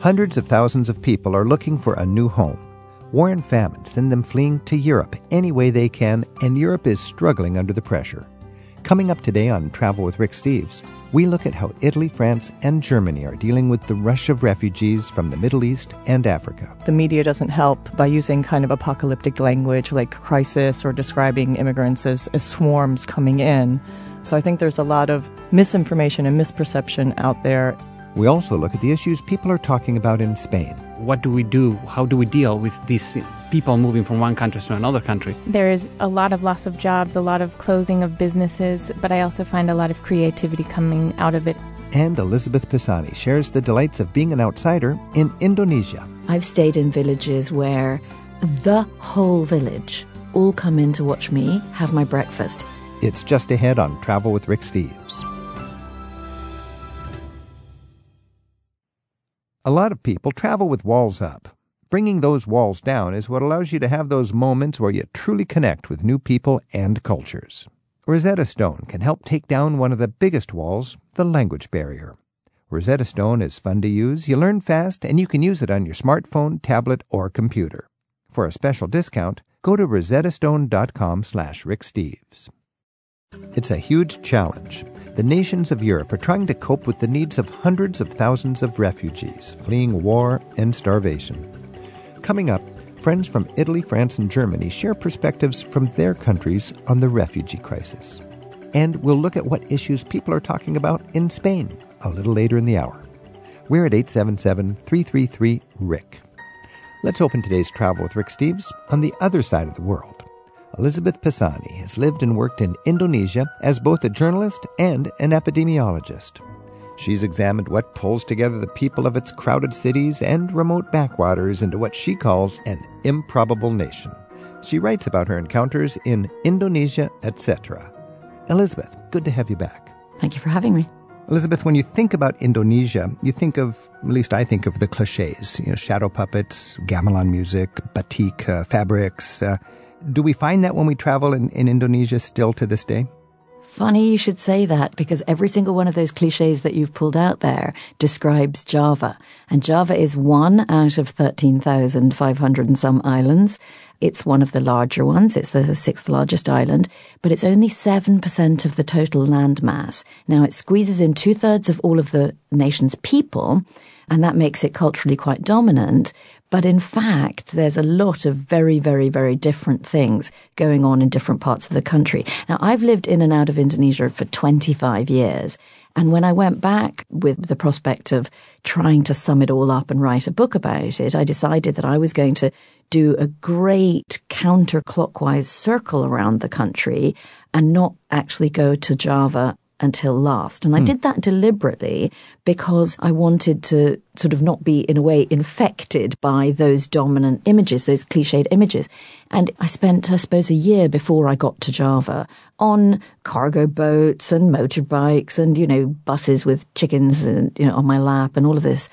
Hundreds of thousands of people are looking for a new home. War and famine send them fleeing to Europe any way they can, and Europe is struggling under the pressure. Coming up today on Travel with Rick Steves, we look at how Italy, France, and Germany are dealing with the rush of refugees from the Middle East and Africa. The media doesn't help by using kind of apocalyptic language like crisis or describing immigrants as, as swarms coming in. So I think there's a lot of misinformation and misperception out there. We also look at the issues people are talking about in Spain. What do we do? How do we deal with these people moving from one country to another country? There is a lot of loss of jobs, a lot of closing of businesses, but I also find a lot of creativity coming out of it. And Elizabeth Pisani shares the delights of being an outsider in Indonesia. I've stayed in villages where the whole village all come in to watch me have my breakfast. It's just ahead on Travel with Rick Steves. A lot of people travel with walls up. Bringing those walls down is what allows you to have those moments where you truly connect with new people and cultures. Rosetta Stone can help take down one of the biggest walls, the language barrier. Rosetta Stone is fun to use, you learn fast, and you can use it on your smartphone, tablet, or computer. For a special discount, go to rosettastone.com slash ricksteves. It's a huge challenge. The nations of Europe are trying to cope with the needs of hundreds of thousands of refugees fleeing war and starvation. Coming up, friends from Italy, France, and Germany share perspectives from their countries on the refugee crisis. And we'll look at what issues people are talking about in Spain a little later in the hour. We're at 877 333 Rick. Let's open today's travel with Rick Steves on the other side of the world. Elizabeth Pisani has lived and worked in Indonesia as both a journalist and an epidemiologist. She's examined what pulls together the people of its crowded cities and remote backwaters into what she calls an improbable nation. She writes about her encounters in Indonesia, etc. Elizabeth, good to have you back. Thank you for having me. Elizabeth, when you think about Indonesia, you think of, at least I think of the cliches, you know, shadow puppets, gamelan music, batik uh, fabrics. Uh, do we find that when we travel in, in Indonesia still to this day? Funny you should say that because every single one of those cliches that you've pulled out there describes Java. And Java is one out of 13,500 and some islands. It's one of the larger ones. It's the sixth largest island, but it's only 7% of the total land mass. Now it squeezes in two thirds of all of the nation's people, and that makes it culturally quite dominant. But in fact, there's a lot of very, very, very different things going on in different parts of the country. Now, I've lived in and out of Indonesia for 25 years. And when I went back with the prospect of trying to sum it all up and write a book about it, I decided that I was going to do a great counterclockwise circle around the country and not actually go to Java until last. And I mm. did that deliberately because I wanted to sort of not be, in a way, infected by those dominant images, those cliched images. And I spent, I suppose, a year before I got to Java on cargo boats and motorbikes and, you know, buses with chickens and, you know, on my lap and all of this.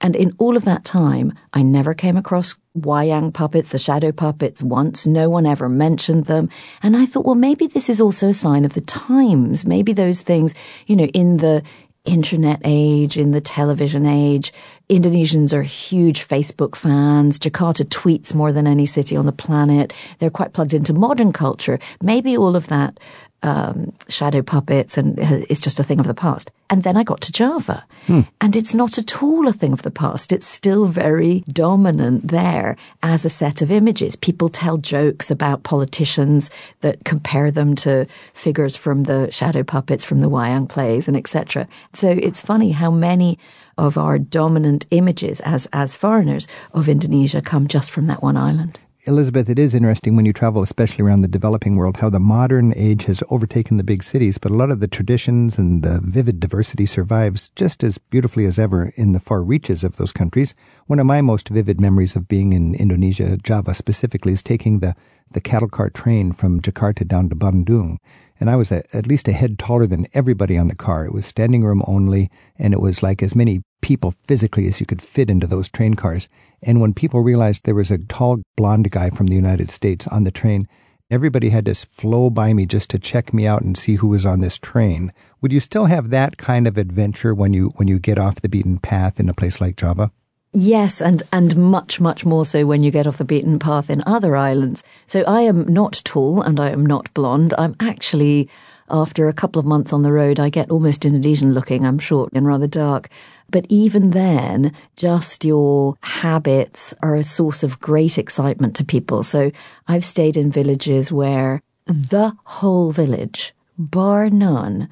And in all of that time, I never came across wayang puppets, the shadow puppets once. No one ever mentioned them. And I thought, well, maybe this is also a sign of the times. Maybe those things, you know, in the internet age, in the television age, Indonesians are huge Facebook fans. Jakarta tweets more than any city on the planet. They're quite plugged into modern culture. Maybe all of that um, shadow puppets, and it's just a thing of the past. And then I got to Java, hmm. and it's not at all a thing of the past. It's still very dominant there as a set of images. People tell jokes about politicians that compare them to figures from the shadow puppets from the wayang plays and etc. So it's funny how many of our dominant images as as foreigners of Indonesia come just from that one island. Elizabeth, it is interesting when you travel, especially around the developing world, how the modern age has overtaken the big cities, but a lot of the traditions and the vivid diversity survives just as beautifully as ever in the far reaches of those countries. One of my most vivid memories of being in Indonesia, Java specifically, is taking the, the cattle car train from Jakarta down to Bandung and I was a, at least a head taller than everybody on the car. It was standing room only, and it was like as many people physically as you could fit into those train cars. And when people realized there was a tall blonde guy from the United States on the train, everybody had to flow by me just to check me out and see who was on this train. Would you still have that kind of adventure when you when you get off the beaten path in a place like Java? Yes, and, and much, much more so when you get off the beaten path in other islands. So I am not tall and I am not blonde. I'm actually, after a couple of months on the road, I get almost Indonesian looking. I'm short and rather dark. But even then, just your habits are a source of great excitement to people. So I've stayed in villages where the whole village, bar none,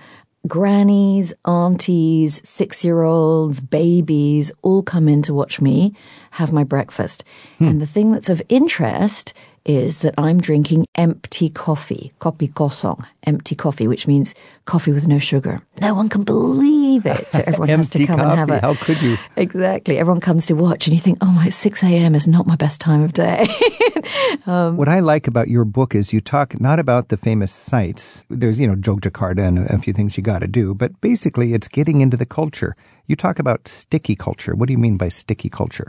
grannies, aunties, six year olds, babies all come in to watch me have my breakfast. Hmm. And the thing that's of interest is that I'm drinking empty coffee, kopi kosong, empty coffee, which means coffee with no sugar. No one can believe it. So everyone has to come coffee. and have it. How could you? Exactly. Everyone comes to watch and you think, oh my, 6 a.m. is not my best time of day. um, what I like about your book is you talk not about the famous sites. There's, you know, Jogjakarta and a few things you got to do, but basically it's getting into the culture. You talk about sticky culture. What do you mean by sticky culture?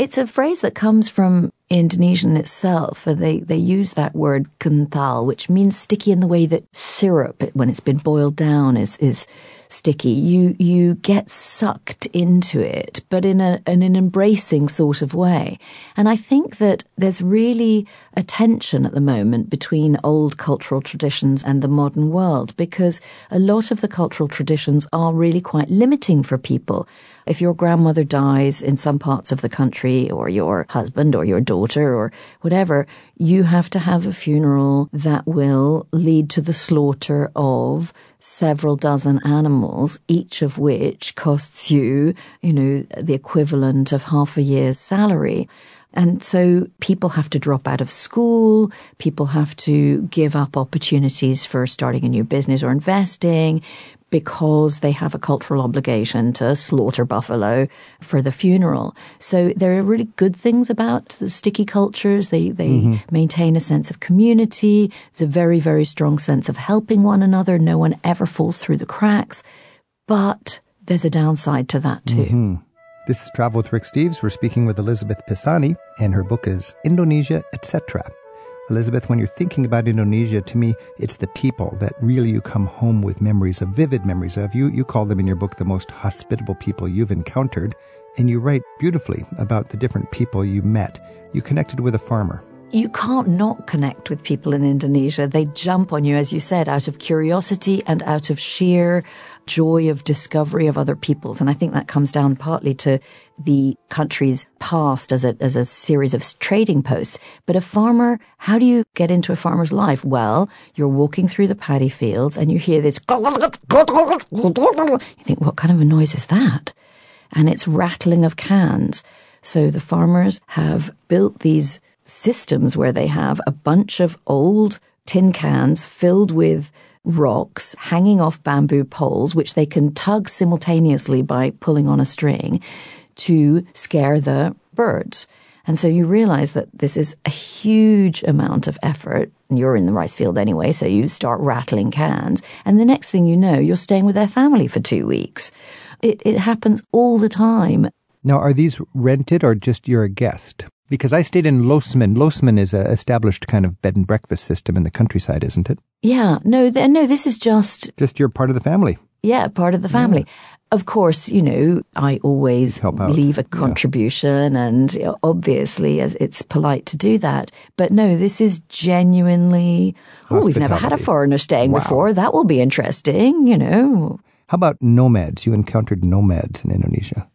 It's a phrase that comes from Indonesian itself. They, they use that word kental, which means sticky in the way that syrup, when it's been boiled down, is, is sticky. You you get sucked into it, but in a in an embracing sort of way. And I think that there's really a tension at the moment between old cultural traditions and the modern world because a lot of the cultural traditions are really quite limiting for people. If your grandmother dies in some parts of the country, or your husband, or your daughter, or whatever, you have to have a funeral that will lead to the slaughter of several dozen animals, each of which costs you, you know, the equivalent of half a year's salary. And so people have to drop out of school. People have to give up opportunities for starting a new business or investing because they have a cultural obligation to slaughter buffalo for the funeral. So there are really good things about the sticky cultures. They, they mm-hmm. maintain a sense of community. It's a very, very strong sense of helping one another. No one ever falls through the cracks. But there's a downside to that too. Mm-hmm. This is Travel with Rick Steves. We're speaking with Elizabeth Pisani, and her book is Indonesia, etc. Elizabeth, when you're thinking about Indonesia, to me, it's the people that really you come home with memories of, vivid memories of. You, you call them in your book the most hospitable people you've encountered, and you write beautifully about the different people you met. You connected with a farmer. You can't not connect with people in Indonesia. They jump on you, as you said, out of curiosity and out of sheer joy of discovery of other peoples. And I think that comes down partly to the country's past as a, as a series of trading posts. But a farmer, how do you get into a farmer's life? Well, you're walking through the paddy fields and you hear this, you think, what kind of a noise is that? And it's rattling of cans. So the farmers have built these systems where they have a bunch of old tin cans filled with rocks hanging off bamboo poles, which they can tug simultaneously by pulling on a string to scare the birds. And so you realize that this is a huge amount of effort. You're in the rice field anyway, so you start rattling cans. And the next thing you know, you're staying with their family for two weeks. It, it happens all the time. Now, are these rented or just you're a guest? Because I stayed in Losmen. Losmen is an established kind of bed and breakfast system in the countryside, isn't it? Yeah. No, th- no, this is just. Just you're part of the family. Yeah, part of the family. Yeah. Of course, you know, I always leave a contribution yeah. and you know, obviously as it's polite to do that. But no, this is genuinely, oh, we've never had a foreigner staying wow. before. That will be interesting, you know. How about nomads? You encountered nomads in Indonesia.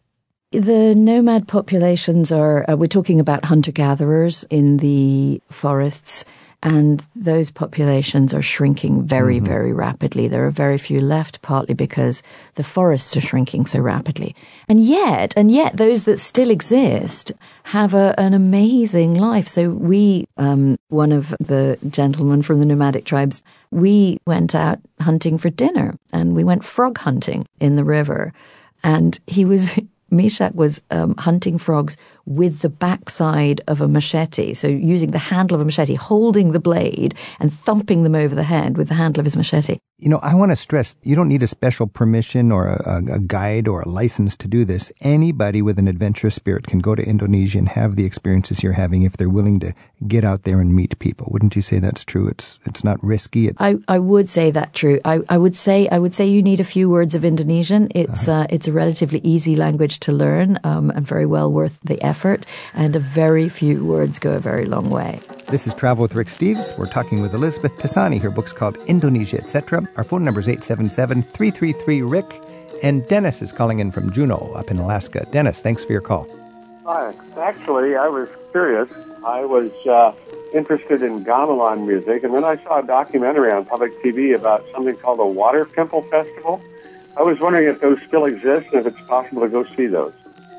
The nomad populations are, uh, we're talking about hunter gatherers in the forests, and those populations are shrinking very, mm-hmm. very rapidly. There are very few left, partly because the forests are shrinking so rapidly. And yet, and yet, those that still exist have a, an amazing life. So we, um, one of the gentlemen from the nomadic tribes, we went out hunting for dinner and we went frog hunting in the river. And he was Mishak was um, hunting frogs with the backside of a machete. So using the handle of a machete, holding the blade and thumping them over the head with the handle of his machete. You know, I want to stress you don't need a special permission or a, a, guide or a license to do this. Anybody with an adventurous spirit can go to Indonesia and have the experiences you're having if they're willing to get out there and meet people. Wouldn't you say that's true? It's it's not risky. It- I, I would say that true. I, I would say I would say you need a few words of Indonesian. It's uh-huh. uh, it's a relatively easy language to learn um, and very well worth the effort. And a very few words go a very long way. This is Travel with Rick Steves. We're talking with Elizabeth Pisani. Her book's called Indonesia, etc. Our phone number is 877 333 Rick. And Dennis is calling in from Juneau up in Alaska. Dennis, thanks for your call. Hi. Actually, I was curious. I was uh, interested in gamelan music, and then I saw a documentary on public TV about something called the Water Pimple Festival. I was wondering if those still exist and if it's possible to go see those.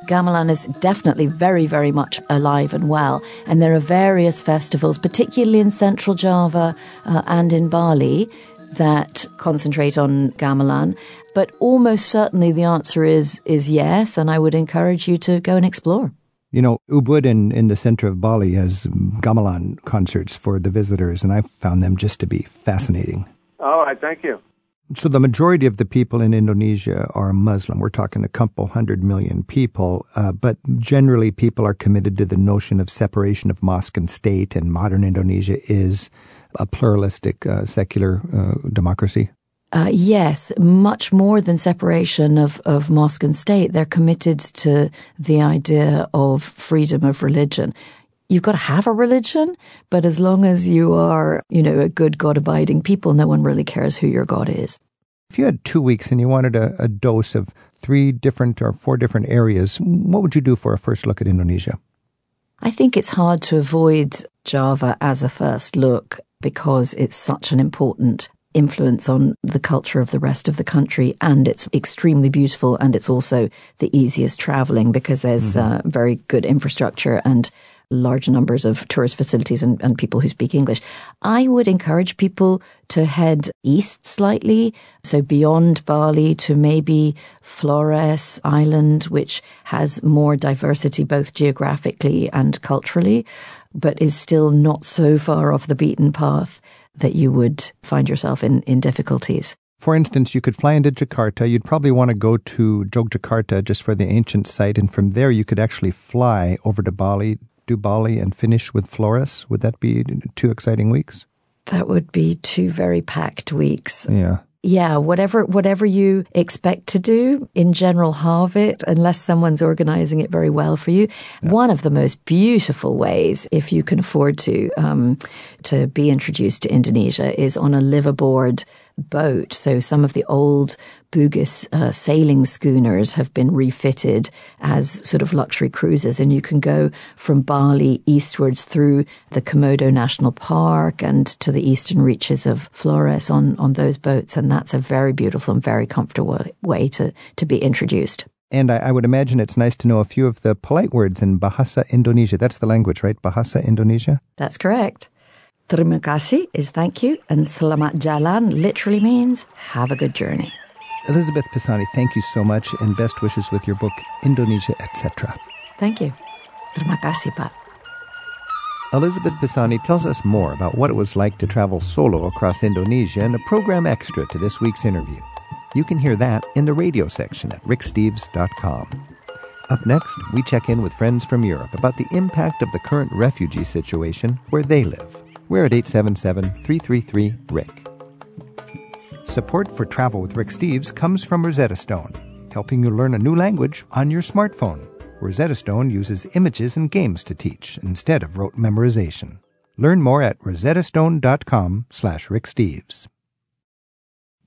Gamelan is definitely very, very much alive and well. And there are various festivals, particularly in Central Java uh, and in Bali, that concentrate on gamelan. But almost certainly the answer is is yes, and I would encourage you to go and explore. You know, Ubud in, in the center of Bali has gamelan concerts for the visitors, and I found them just to be fascinating. All right, thank you. So the majority of the people in Indonesia are Muslim. We're talking a couple hundred million people, uh, but generally people are committed to the notion of separation of mosque and state. And modern Indonesia is a pluralistic, uh, secular uh, democracy. Uh, yes, much more than separation of, of mosque and state. They're committed to the idea of freedom of religion you've got to have a religion, but as long as you are, you know, a good God abiding people, no one really cares who your God is. If you had two weeks and you wanted a, a dose of three different or four different areas, what would you do for a first look at Indonesia? I think it's hard to avoid Java as a first look because it's such an important influence on the culture of the rest of the country and it's extremely beautiful and it's also the easiest traveling because there's mm-hmm. uh, very good infrastructure and large numbers of tourist facilities and, and people who speak English. I would encourage people to head east slightly, so beyond Bali to maybe Flores Island, which has more diversity both geographically and culturally, but is still not so far off the beaten path that you would find yourself in, in difficulties. For instance, you could fly into Jakarta. You'd probably want to go to Jogjakarta just for the ancient site, and from there you could actually fly over to Bali, do Bali and finish with Flores? Would that be two exciting weeks? That would be two very packed weeks. Yeah. Yeah, whatever whatever you expect to do, in general, halve it unless someone's organizing it very well for you. Yeah. One of the most beautiful ways, if you can afford to, um, to be introduced to Indonesia, is on a liveaboard boat. So some of the old Bugis uh, sailing schooners have been refitted as sort of luxury cruises, and you can go from Bali eastwards through the Komodo National Park and to the eastern reaches of Flores on, on those boats, and that's a very beautiful and very comfortable way to, to be introduced. And I, I, would imagine it's nice to know a few of the polite words in Bahasa Indonesia. That's the language, right? Bahasa Indonesia? That's correct. Terima kasih is thank you, and selamat jalan literally means have a good journey. Elizabeth Pisani, thank you so much, and best wishes with your book, Indonesia, etc. Thank you. Terima kasih, Pak. Elizabeth Pisani tells us more about what it was like to travel solo across Indonesia in a program extra to this week's interview. You can hear that in the radio section at ricksteves.com. Up next, we check in with friends from Europe about the impact of the current refugee situation where they live. We're at 877 333 Rick. Support for Travel with Rick Steves comes from Rosetta Stone, helping you learn a new language on your smartphone. Rosetta Stone uses images and games to teach instead of rote memorization. Learn more at rosettastone.com slash Rick Steves.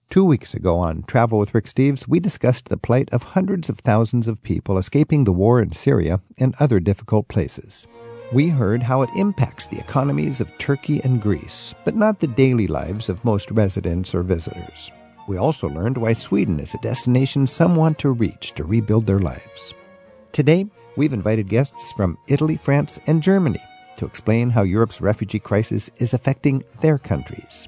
Two weeks ago on Travel with Rick Steves, we discussed the plight of hundreds of thousands of people escaping the war in Syria and other difficult places. We heard how it impacts the economies of Turkey and Greece, but not the daily lives of most residents or visitors. We also learned why Sweden is a destination some want to reach to rebuild their lives. Today, we've invited guests from Italy, France, and Germany to explain how Europe's refugee crisis is affecting their countries.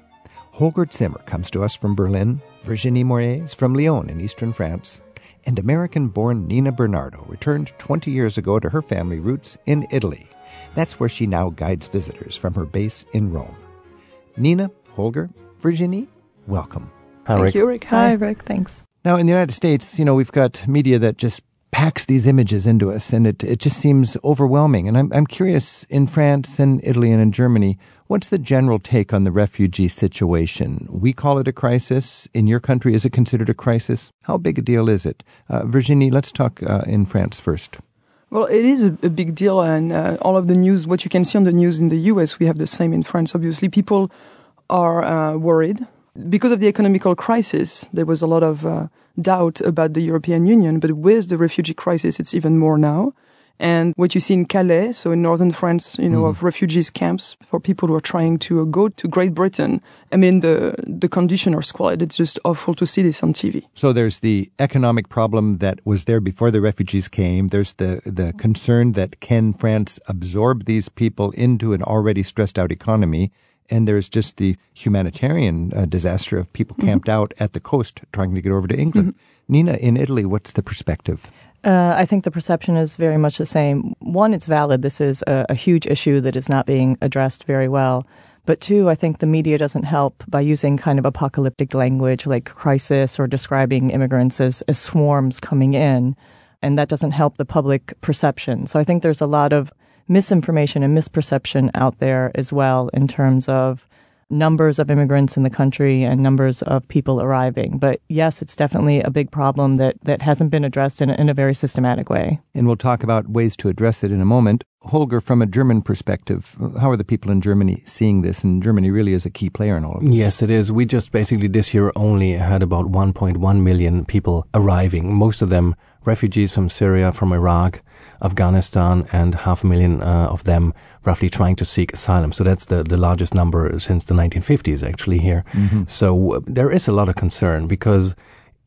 Holger Zimmer comes to us from Berlin, Virginie Moret from Lyon in eastern France, and American born Nina Bernardo returned 20 years ago to her family roots in Italy. That's where she now guides visitors from her base in Rome. Nina, Holger, Virginie, welcome. Hi, Thank Rick. you, Rick. Hi, Rick. Thanks. Now, in the United States, you know, we've got media that just packs these images into us, and it, it just seems overwhelming. And I'm, I'm curious in France and Italy and in Germany, what's the general take on the refugee situation? We call it a crisis. In your country, is it considered a crisis? How big a deal is it? Uh, Virginie, let's talk uh, in France first. Well, it is a, a big deal, and uh, all of the news, what you can see on the news in the US, we have the same in France. Obviously, people are uh, worried. Because of the economical crisis, there was a lot of uh, doubt about the European Union, but with the refugee crisis, it's even more now. And what you see in Calais, so in northern France, you know, Mm. of refugees camps for people who are trying to uh, go to Great Britain. I mean, the the conditions are squalid. It's just awful to see this on TV. So there's the economic problem that was there before the refugees came. There's the, the concern that can France absorb these people into an already stressed out economy? And there's just the humanitarian uh, disaster of people camped out at the coast trying to get over to England. Nina, in Italy, what's the perspective? Uh, I think the perception is very much the same. One, it's valid. This is a, a huge issue that is not being addressed very well. But two, I think the media doesn't help by using kind of apocalyptic language like crisis or describing immigrants as, as swarms coming in. And that doesn't help the public perception. So I think there's a lot of misinformation and misperception out there as well in terms of numbers of immigrants in the country and numbers of people arriving. But yes, it's definitely a big problem that, that hasn't been addressed in a, in a very systematic way. And we'll talk about ways to address it in a moment. Holger, from a German perspective, how are the people in Germany seeing this? And Germany really is a key player in all of this. Yes, it is. We just basically this year only had about 1.1 million people arriving, most of them refugees from Syria, from Iraq, Afghanistan, and half a million uh, of them roughly trying to seek asylum. So that's the, the largest number since the 1950s, actually, here. So uh, there is a lot of concern because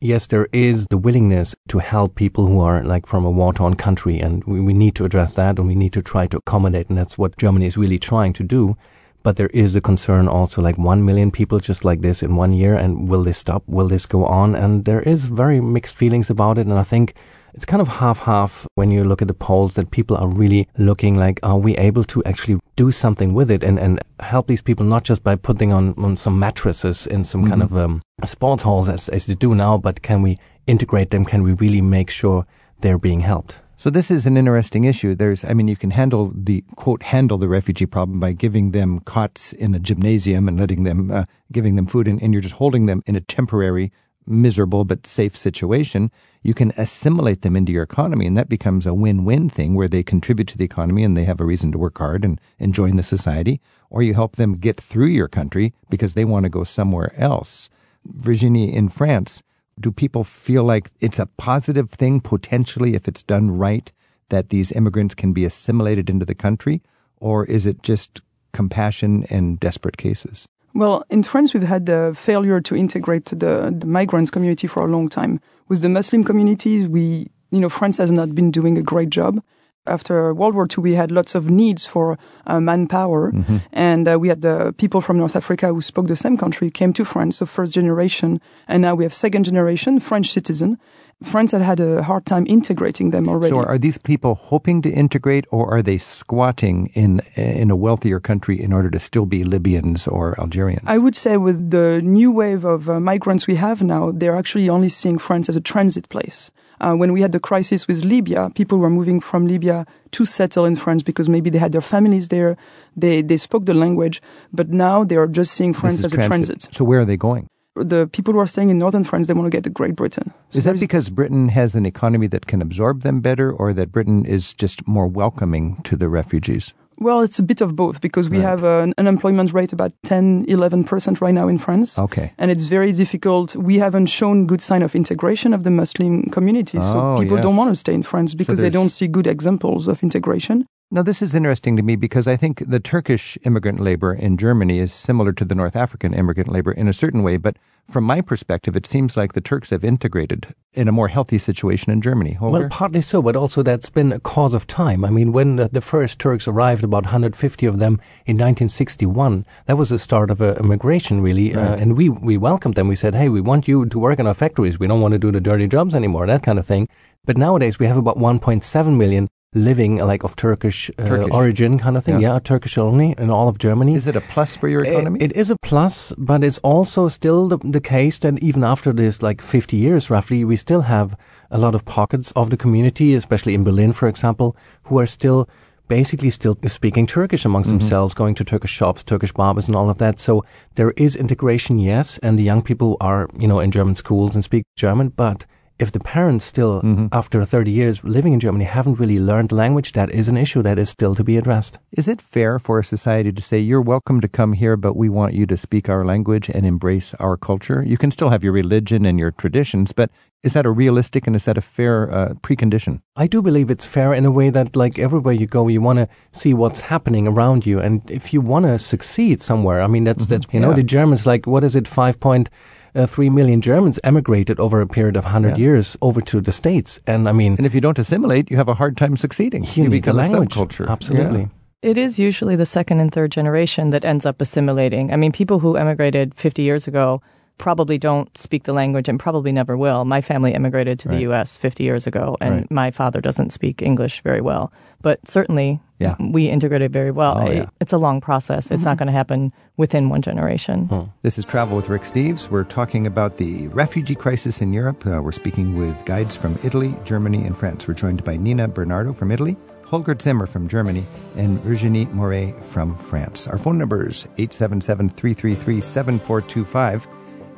yes, there is the willingness to help people who are like from a war-torn country, and we, we need to address that, and we need to try to accommodate, and that's what Germany is really trying to do. But there is a concern also, like one million people just like this in one year, and will this stop? Will this go on? And there is very mixed feelings about it, and I think it's kind of half-half when you look at the polls that people are really looking like, are we able to actually do something with it and, and help these people not just by putting on, on some mattresses in some kind of um, sports halls as, as they do now, but can we integrate them? Can we really make sure they're being helped? So this is an interesting issue. There's, I mean, you can handle the quote handle the refugee problem by giving them cots in a gymnasium and letting them, uh, giving them food, and, and you're just holding them in a temporary, miserable but safe situation. You can assimilate them into your economy, and that becomes a win-win thing where they contribute to the economy and they have a reason to work hard and, and join the society. Or you help them get through your country because they want to go somewhere else. Virginie, in France, do people feel like it's a positive thing potentially if it's done right that these immigrants can be assimilated into the country or is it just compassion and desperate cases Well, in France, we've had the failure to integrate the, the migrants community for a long time. With the Muslim communities, we, you know, France has not been doing a great job. After World War II, we had lots of needs for uh, manpower, and uh, we had the people from North Africa who spoke the same country came to France, so first generation, and now we have second generation French citizen. France had had a hard time integrating them already. so are these people hoping to integrate or are they squatting in in a wealthier country in order to still be libyans or algerians I would say with the new wave of uh, migrants we have now, they're actually only seeing France as a transit place. Uh, when we had the crisis with Libya, people were moving from Libya to settle in France because maybe they had their families there, they, they spoke the language, but now they are just seeing France as a transit. so where are they going The people who are staying in northern France, they want to get to Great Britain. So is that because britain has an economy that can absorb them better or that britain is just more welcoming to the refugees Well, it's a bit of both because we Right. have an unemployment rate about 10, 11% right now in France. okay and it's very difficult. We haven't shown good sign of integration of the Muslim community, Oh, so people yes. don't want to stay in France because they don't see good examples of integration. Now, this is interesting to me because I think the Turkish immigrant labor in Germany is similar to the North African immigrant labor in a certain way, but from my perspective, it seems like the Turks have integrated in a more healthy situation in Germany. Holger? Well, partly so, but also that's been a cause of time. I mean, when the, first Turks arrived, about 150 of them in 1961, that was the start of a, a migration, really. Uh, right. Uh, and we, we welcomed them. We said, hey, we want you to work in our factories. We don't want to do the dirty jobs anymore, that kind of thing. But nowadays we have about 1.7 million living like of Turkish, uh, Turkish. origin kind of thing. Yeah. yeah. Turkish only in all of Germany. Is it a plus for your economy? it, it is a plus, but it's also still the, the case that even after this like 50 years roughly, we still have a lot of pockets of the community, especially in Berlin, for example, who are still basically still speaking Turkish amongst mm-hmm. themselves, going to Turkish shops, Turkish barbers and all of that. So there is integration, yes, and the young people are, you know, in German schools and speak German, but if the parents still, mm-hmm. after 30 years living in Germany, haven't really learned the language, that is an issue that is still to be addressed. Is it fair for a society to say, you're welcome to come here, but we want you to speak our language and embrace our culture? You can still have your religion and your traditions, but is that a realistic and is that a fair uh, precondition? I do believe it's fair in a way that, like, everywhere you go, you want to see what's happening around you. And if you want to succeed somewhere, I mean, that's, mm-hmm. that's you yeah. know, the Germans, like, what is it, 5 point uh, 3 million Germans emigrated over a period of 100 yeah. years over to the States. And I mean. And if you don't assimilate, you have a hard time succeeding. You, you become a subculture. Absolutely. Yeah. It is usually the second and third generation that ends up assimilating. I mean, people who emigrated 50 years ago probably don't speak the language and probably never will. My family emigrated to right. the U.S. 50 years ago, and right. my father doesn't speak English very well. But certainly, yeah. we integrated very well. Oh, yeah. It's a long process. It's mm-hmm. not going to happen within one generation. Hmm. This is Travel with Rick Steves. We're talking about the refugee crisis in Europe. Uh, we're speaking with guides from Italy, Germany, and France. We're joined by Nina Bernardo from Italy. Holger Zimmer from Germany, and Virginie Moret from France. Our phone number is 877 333 7425.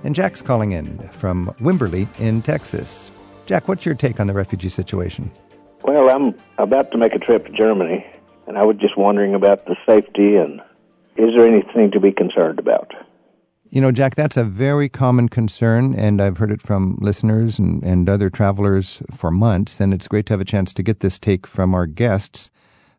And Jack's calling in from Wimberley in Texas. Jack, what's your take on the refugee situation? Well, I'm about to make a trip to Germany, and I was just wondering about the safety and is there anything to be concerned about? You know, Jack, that's a very common concern, and I've heard it from listeners and, and other travelers for months, and it's great to have a chance to get this take from our guests.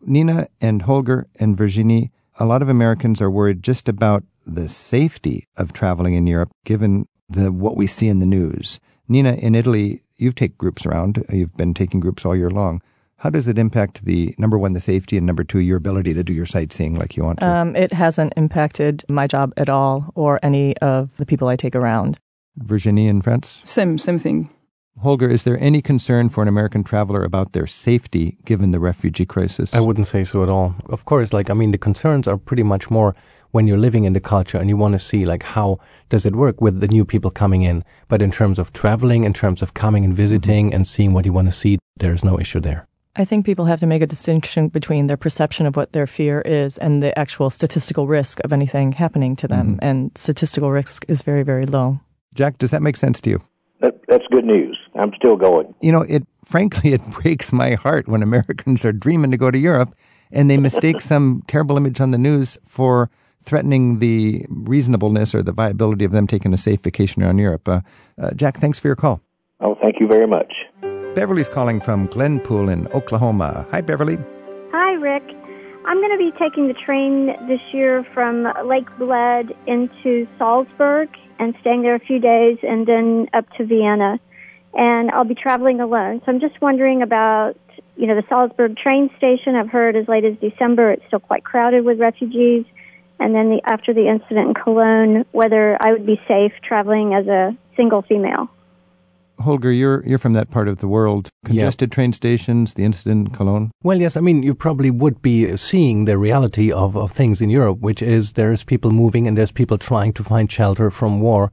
Nina and Holger and Virginie, a lot of Americans are worried just about the safety of traveling in Europe, given the what we see in the news. Nina, in Italy, you take groups around. You've been taking groups all year long. How does it impact the number one, the safety, and number two, your ability to do your sightseeing like you want to? Um, it hasn't impacted my job at all, or any of the people I take around. Virginie in France. Same, same thing. Holger, is there any concern for an American traveler about their safety given the refugee crisis? I wouldn't say so at all. Of course, like I mean, the concerns are pretty much more when you're living in the culture and you want to see like how does it work with the new people coming in. But in terms of traveling, in terms of coming and visiting mm-hmm. and seeing what you want to see, there's no issue there. I think people have to make a distinction between their perception of what their fear is and the actual statistical risk of anything happening to them. Mm-hmm. And statistical risk is very, very low. Jack, does that make sense to you? That, that's good news. I'm still going. You know, it frankly it breaks my heart when Americans are dreaming to go to Europe and they mistake some terrible image on the news for threatening the reasonableness or the viability of them taking a safe vacation around Europe. Uh, uh, Jack, thanks for your call. Oh, thank you very much. Beverly's calling from Glenpool in Oklahoma. Hi, Beverly. Hi, Rick. I'm going to be taking the train this year from Lake Bled into Salzburg and staying there a few days and then up to Vienna. And I'll be traveling alone. So I'm just wondering about, you know, the Salzburg train station. I've heard as late as December it's still quite crowded with refugees and then the, after the incident in Cologne, whether I would be safe traveling as a single female. Holger, you're you're from that part of the world. Congested yeah. train stations, the incident in Cologne. Well, yes, I mean you probably would be seeing the reality of, of things in Europe, which is there's people moving and there's people trying to find shelter from war.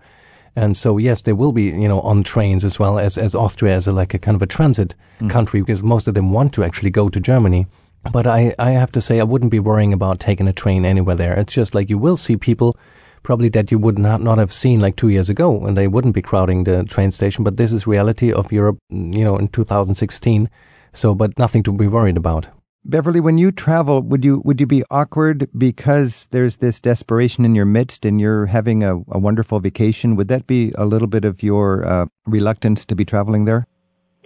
And so, yes, there will be, you know, on trains as well as, as Austria as a, like a kind of a transit mm. country because most of them want to actually go to Germany. But I, I have to say, I wouldn't be worrying about taking a train anywhere there. It's just like you will see people probably that you would not, not have seen like two years ago, and they wouldn't be crowding the train station. But this is reality of Europe, you know, in 2016. So, but nothing to be worried about. Beverly, when you travel, would you would you be awkward because there's this desperation in your midst, and you're having a, a wonderful vacation? Would that be a little bit of your uh, reluctance to be traveling there?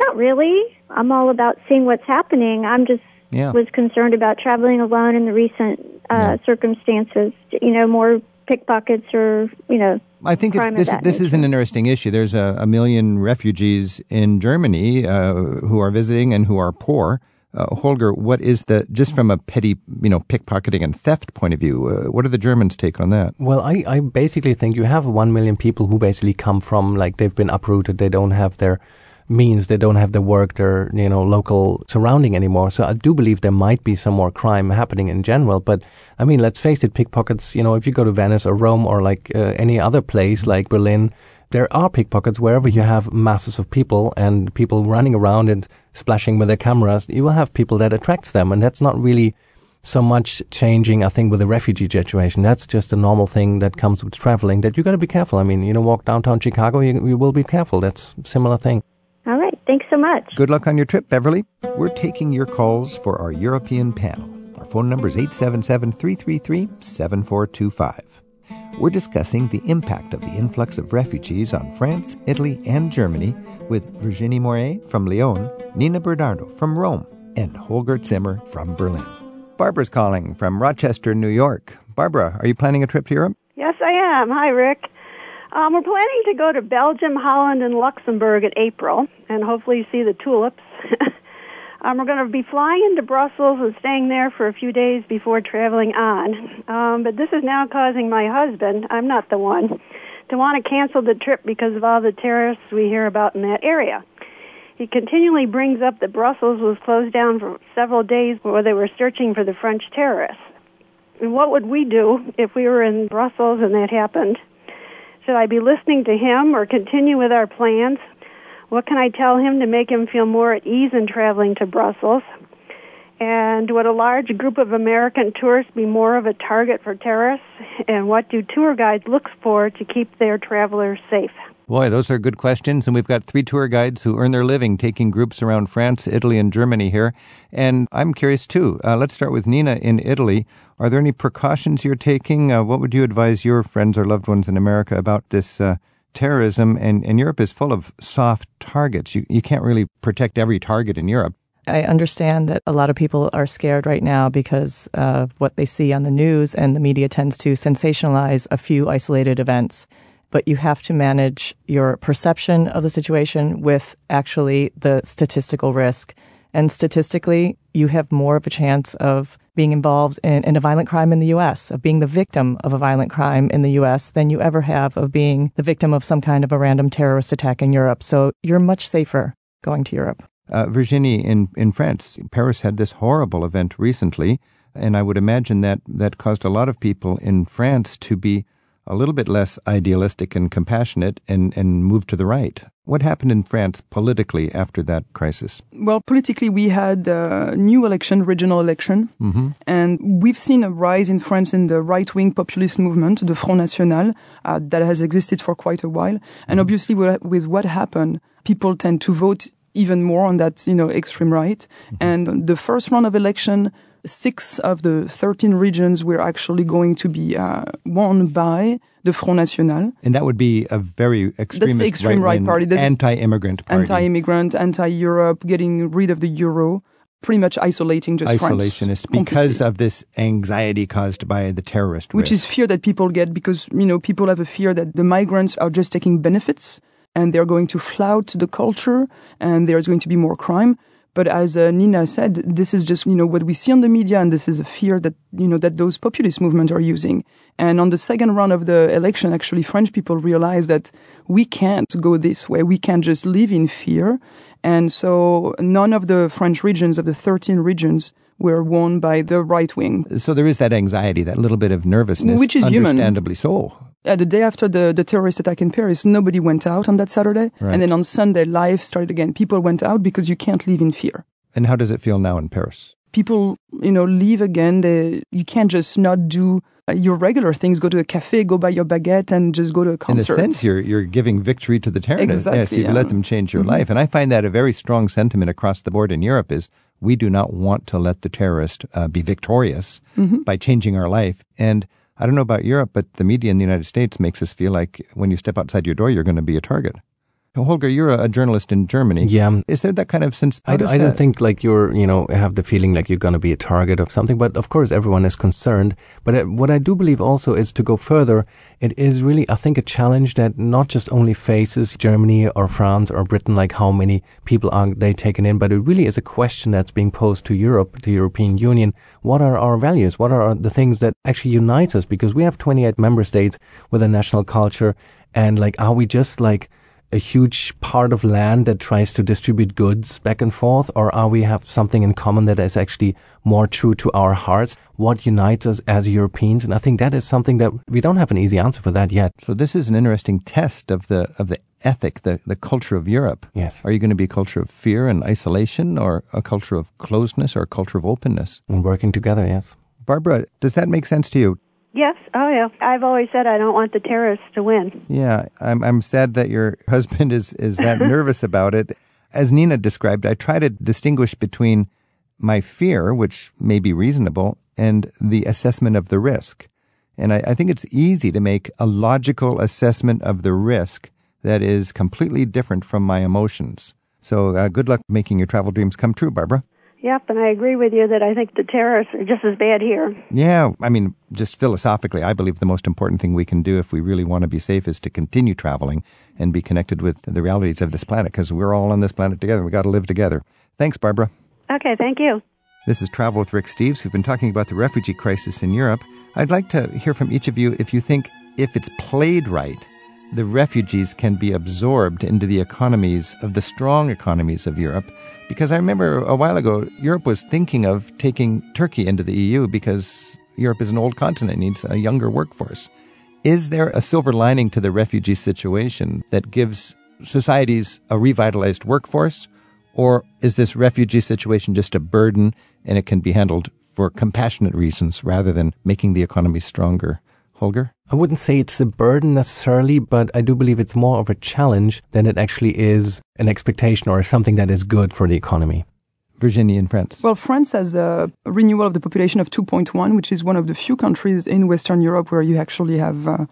Not really. I'm all about seeing what's happening. I'm just yeah. was concerned about traveling alone in the recent uh, Yeah. circumstances. You know, more pickpockets or you know. I think it's, crime of this that this is an interesting issue. There's a, a million refugees in Germany uh, who are visiting and who are poor. Uh, Holger, what is the just from a petty, you know, pickpocketing and theft point of view? Uh, what do the Germans take on that? Well, I, I basically think you have one million people who basically come from like they've been uprooted. They don't have their means. They don't have the work, their you know local surrounding anymore. So I do believe there might be some more crime happening in general. But I mean, let's face it, pickpockets. You know, if you go to Venice or Rome or like uh, any other place like Berlin, there are pickpockets wherever you have masses of people and people running around and splashing with their cameras. You will have people that attracts them, and that's not really so much changing, I think, with the refugee situation. That's just a normal thing that comes with traveling that you got to be careful. I mean, you know, walk downtown Chicago, you, you will be careful. That's a similar thing. All right. Thanks so much. Good luck on your trip, Beverly. We're taking your calls for our European panel. Our phone number is 877 333 7425. We're discussing the impact of the influx of refugees on France, Italy, and Germany with Virginie Moret from Lyon, Nina Bernardo from Rome, and Holger Zimmer from Berlin. Barbara's calling from Rochester, New York. Barbara, are you planning a trip to Europe? Yes, I am. Hi, Rick. Um, we're planning to go to Belgium, Holland, and Luxembourg in April, and hopefully see the tulips. um, we're going to be flying into Brussels and staying there for a few days before traveling on. Um, but this is now causing my husband, I'm not the one, to want to cancel the trip because of all the terrorists we hear about in that area. He continually brings up that Brussels was closed down for several days where they were searching for the French terrorists. And what would we do if we were in Brussels and that happened? Should I be listening to him or continue with our plans? What can I tell him to make him feel more at ease in traveling to Brussels? And would a large group of American tourists be more of a target for terrorists? And what do tour guides look for to keep their travelers safe? Boy, those are good questions. And we've got three tour guides who earn their living taking groups around France, Italy, and Germany here. And I'm curious too. Uh, let's start with Nina in Italy. Are there any precautions you're taking? Uh, what would you advise your friends or loved ones in America about this uh, terrorism? And, and Europe is full of soft targets. You, you can't really protect every target in Europe. I understand that a lot of people are scared right now because of what they see on the news, and the media tends to sensationalize a few isolated events. But you have to manage your perception of the situation with actually the statistical risk. And statistically, you have more of a chance of being involved in, in, a violent crime in the U.S., of being the victim of a violent crime in the U.S., than you ever have of being the victim of some kind of a random terrorist attack in Europe. So you're much safer going to Europe. Uh, Virginie, in, in France, Paris had this horrible event recently, and I would imagine that that caused a lot of people in France to be a little bit less idealistic and compassionate and, and move to the right. What happened in France politically after that crisis? Well, politically, we had a new election, regional election, mm-hmm. and we've seen a rise in France in the right wing populist movement, the Front National, uh, that has existed for quite a while. And mm-hmm. obviously, with what happened, people tend to vote even more on that, you know, extreme right. Mm-hmm. And the first round of election, six of the 13 regions were actually going to be uh, won by the Front National. And that would be a very extremist That's the extreme right, party. That anti-immigrant party. Anti-immigrant, anti-Europe, getting rid of the euro. Pretty much isolating just isolationist France because of this anxiety caused by the terrorist which risk. is fear that people get because you know people have a fear that the migrants are just taking benefits and they're going to flout the culture and there's going to be more crime. But as uh, Nina said, this is just, you know, what we see on the media and this is a fear that, you know, that those populist movements are using. And on the second round of the election, actually, French people realized that we can't go this way. We can't just live in fear. And so none of the French regions, of the 13 regions, were won by the right wing. So there is that anxiety, that little bit of nervousness. Which is human. Understandably so. Uh, the day after the, the terrorist attack in Paris, nobody went out on that Saturday. Right. And then on Sunday, life started again. People went out because you can't live in fear. And how does it feel now in Paris? People, you know, leave again. They, you can't just not do uh, your regular things. Go to a cafe, go buy your baguette, and just go to a concert. In a sense, you're, you're giving victory to the terrorists. Exactly, yes, you yeah. let them change your Mhm. life. And I find that a very strong sentiment across the board in Europe is we do not want to let the terrorist uh, be victorious Mhm. by changing our life. And I don't know about Europe, but the media in the United States makes us feel like when you step outside your door, you're going to be a target. Holger, you're a, journalist in Germany. Yeah. Is there that kind of sense? I, d- I don't think like you're, you know, have the feeling like you're going to be a target of something, but of course everyone is concerned. But uh, what I do believe also is to go further, it is really, I think, a challenge that not just only faces Germany or France or Britain, like how many people are they taken in, but it really is a question that's being posed to Europe, to the European Union. What are our values? What are the things that actually unite us? Because we have 28 member states with a national culture. And like, are we just like, a huge part of land that tries to distribute goods back and forth, or are we have something in common that is actually more true to our hearts? What unites us as Europeans? And I think that is something that we don't have an easy answer for that yet. So this is an interesting test of the of the ethic, the, the culture of Europe. Yes. Are you going to be a culture of fear and isolation, or a culture of closeness, or a culture of openness? And working together, yes. Barbara, does that make sense to you? Yes. Oh, yeah. I've always said I don't want the terrorists to win. Yeah, I'm I'm sad that your husband is is that nervous about it. As Nina described, I try to distinguish between my fear, which may be reasonable, and the assessment of the risk. And I, I think it's easy to make a logical assessment of the risk that is completely different from my emotions. So uh, good luck making your travel dreams come true, Barbara. Yep, and I agree with you that I think the terrorists are just as bad here. Yeah, I mean, just philosophically, I believe the most important thing we can do if we really want to be safe is to continue traveling and be connected with the realities of this planet because we're all on this planet together. We got to live together. Thanks, Barbara. Okay, thank you. This is Travel with Rick Steves. We've been talking about the refugee crisis in Europe. I'd like to hear from each of you if you think if it's played right, the refugees can be absorbed into the economies of the strong economies of Europe. Because I remember a while ago, Europe was thinking of taking Turkey into the EU because Europe is an old continent, needs a younger workforce. Is there a silver lining to the refugee situation that gives societies a revitalized workforce? Or is this refugee situation just a burden and it can be handled for compassionate reasons rather than making the economy stronger? Holger? I wouldn't say it's a burden necessarily, but I do believe it's more of a challenge than it actually is an expectation or something that is good for the economy. Virginie in France. Well, France has a renewal of the population of 2.1, which is one of the few countries in Western Europe where you actually have. Uh,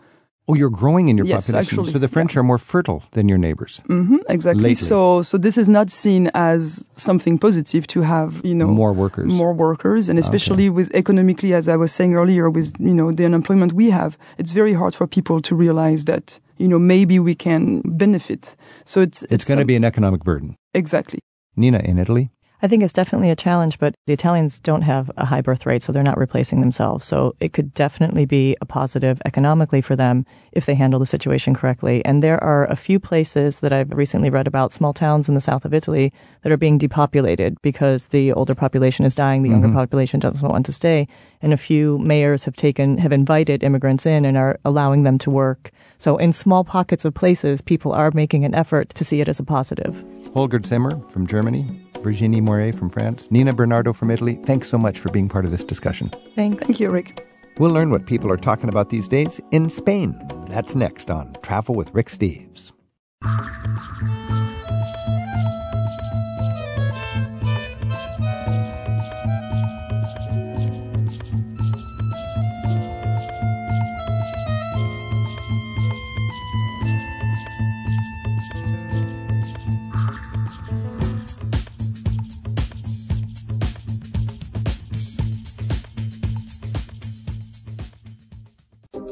oh, you're growing in your yes, population. Actually, so the French yeah. are more fertile than your neighbors. Mm-hmm, exactly. Lately. So, so this is not seen as something positive to have, you know, more workers, more workers, and especially okay. with economically, as I was saying earlier, with you know the unemployment we have, it's very hard for people to realize that you know maybe we can benefit. So it's it's, it's going to be an economic burden. Exactly. Nina in Italy. I think it's definitely a challenge, but the Italians don't have a high birth rate, so they're not replacing themselves. So it could definitely be a positive economically for them if they handle the situation correctly. And there are a few places that I've recently read about, small towns in the south of Italy, that are being depopulated because the older population is dying, the younger Mm-hmm. population doesn't want to stay. And a few mayors have taken, have invited immigrants in and are allowing them to work. So in small pockets of places, people are making an effort to see it as a positive. Holger Zimmer from Germany, Virginie Moret from France, Nina Bernardo from Italy. Thanks so much for being part of this discussion. Thanks. Thank you, Rick. We'll learn what people are talking about these days in Spain. That's next on Travel with Rick Steves.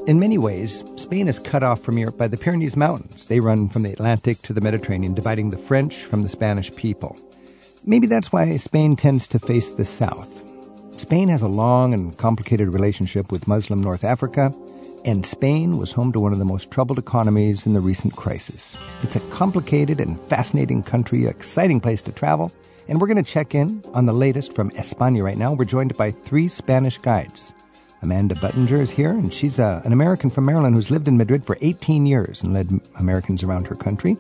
In many ways, Spain is cut off from Europe by the Pyrenees Mountains. They run from the Atlantic to the Mediterranean, dividing the French from the Spanish people. Maybe that's why Spain tends to face the south. Spain has a long and complicated relationship with Muslim North Africa, and Spain was home to one of the most troubled economies in the recent crisis. It's a complicated and fascinating country, exciting place to travel, and we're going to check in on the latest from España right now. We're joined by three Spanish guides. Amanda Buttinger is here, and she's a, an American from Maryland who's lived in Madrid for 18 years and led Americans around her country.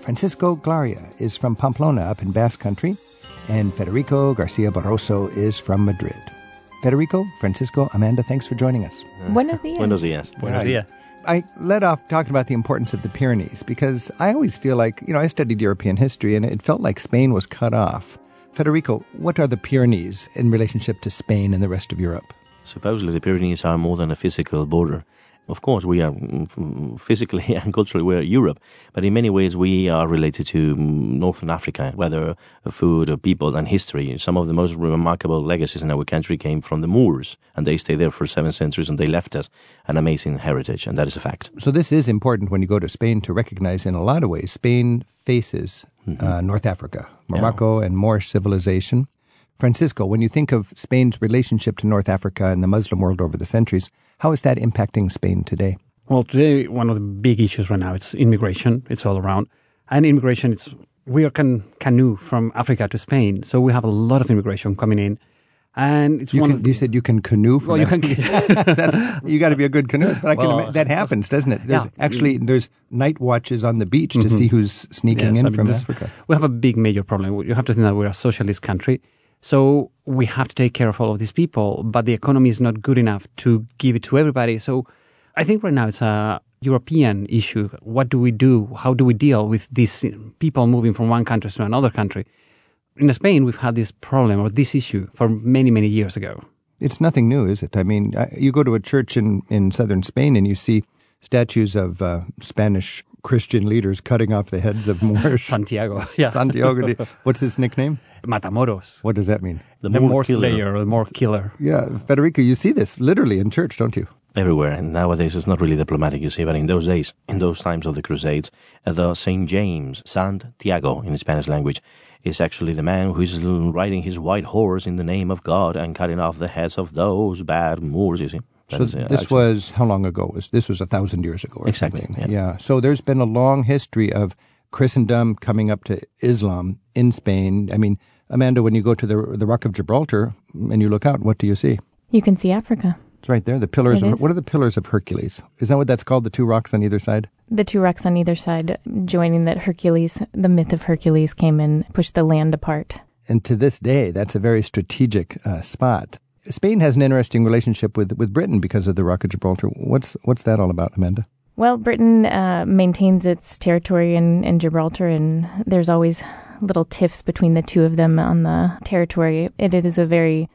Francisco Glaria is from Pamplona up in Basque Country, and Federico Garcia Barroso is from Madrid. Federico, Francisco, Amanda, thanks for joining us. Buenos dias. Buenos dias. Buenos dias. I led off talking about the importance of the Pyrenees because I always feel like, you know, I studied European history and it felt like Spain was cut off. Federico, what are the Pyrenees in relationship to Spain and the rest of Europe? Supposedly, the Pyrenees are more than a physical border. Of course, we are mm, physically and culturally we are Europe, but in many ways we are related to mm, Northern Africa, whether food or people and history. Some of the most remarkable legacies in our country came from the Moors, and they stayed there for seven centuries, and they left us an amazing heritage, and that is a fact. So this is important when you go to Spain to recognize, in a lot of ways, Spain faces mm-hmm. uh, North Africa, Morocco, yeah. and Moorish civilization. Francisco, when you think of Spain's relationship to North Africa and the Muslim world over the centuries, how is that impacting Spain today? Well, today one of the big issues right now it's immigration. It's all around, and immigration. It's we are can canoe from Africa to Spain, so we have a lot of immigration coming in. And it's you, one can, of, you said you can canoe from well, you can. you got to be a good canoeist, but I well, can that happens, doesn't it? There's yeah. actually there's night watches on the beach mm-hmm. to see who's sneaking yes, in I mean, from this, Africa. We have a big major problem. You have to think that we're a socialist country, so we have to take care of all of these people, but the economy is not good enough to give it to everybody. So I think right now it's a European issue. What do we do? How do we deal with these people moving from one country to another country? In Spain, we've had this problem or this issue for many, many years ago. It's nothing new, is it? I mean, you go to a church in, in southern Spain and you see statues of uh, Spanish Christian leaders cutting off the heads of Moors. Santiago, yeah. Santiago. What's his nickname? Matamoros. What does that mean? The, the Moor, slayer or the Moor killer. Yeah, Federico, you see this literally in church, don't you? Everywhere, and nowadays it's not really diplomatic, you see, but in those days, in those times of the Crusades, uh, the Saint James, Santiago in the Spanish language, is actually the man who is riding his white horse in the name of God and cutting off the heads of those bad Moors, you see. That so is, this actually. was how long ago? Was this was a thousand years ago? exactly. Yeah. yeah. So there's been a long history of Christendom coming up to Islam in Spain. I mean, Amanda, when you go to the the Rock of Gibraltar and you look out, what do you see? You can see Africa. It's right there. The pillars. Of, what are the pillars of Hercules? Is that what that's called? The two rocks on either side. The two rocks on either side, joining that Hercules, the myth of Hercules, came and pushed the land apart. And to this day, that's a very strategic uh, spot. Spain has an interesting relationship with, with Britain because of the Rock of Gibraltar. What's what's that all about, Amanda? Well, Britain uh, maintains its territory in, in Gibraltar, and there's always little tiffs between the two of them on the territory. It, it is a very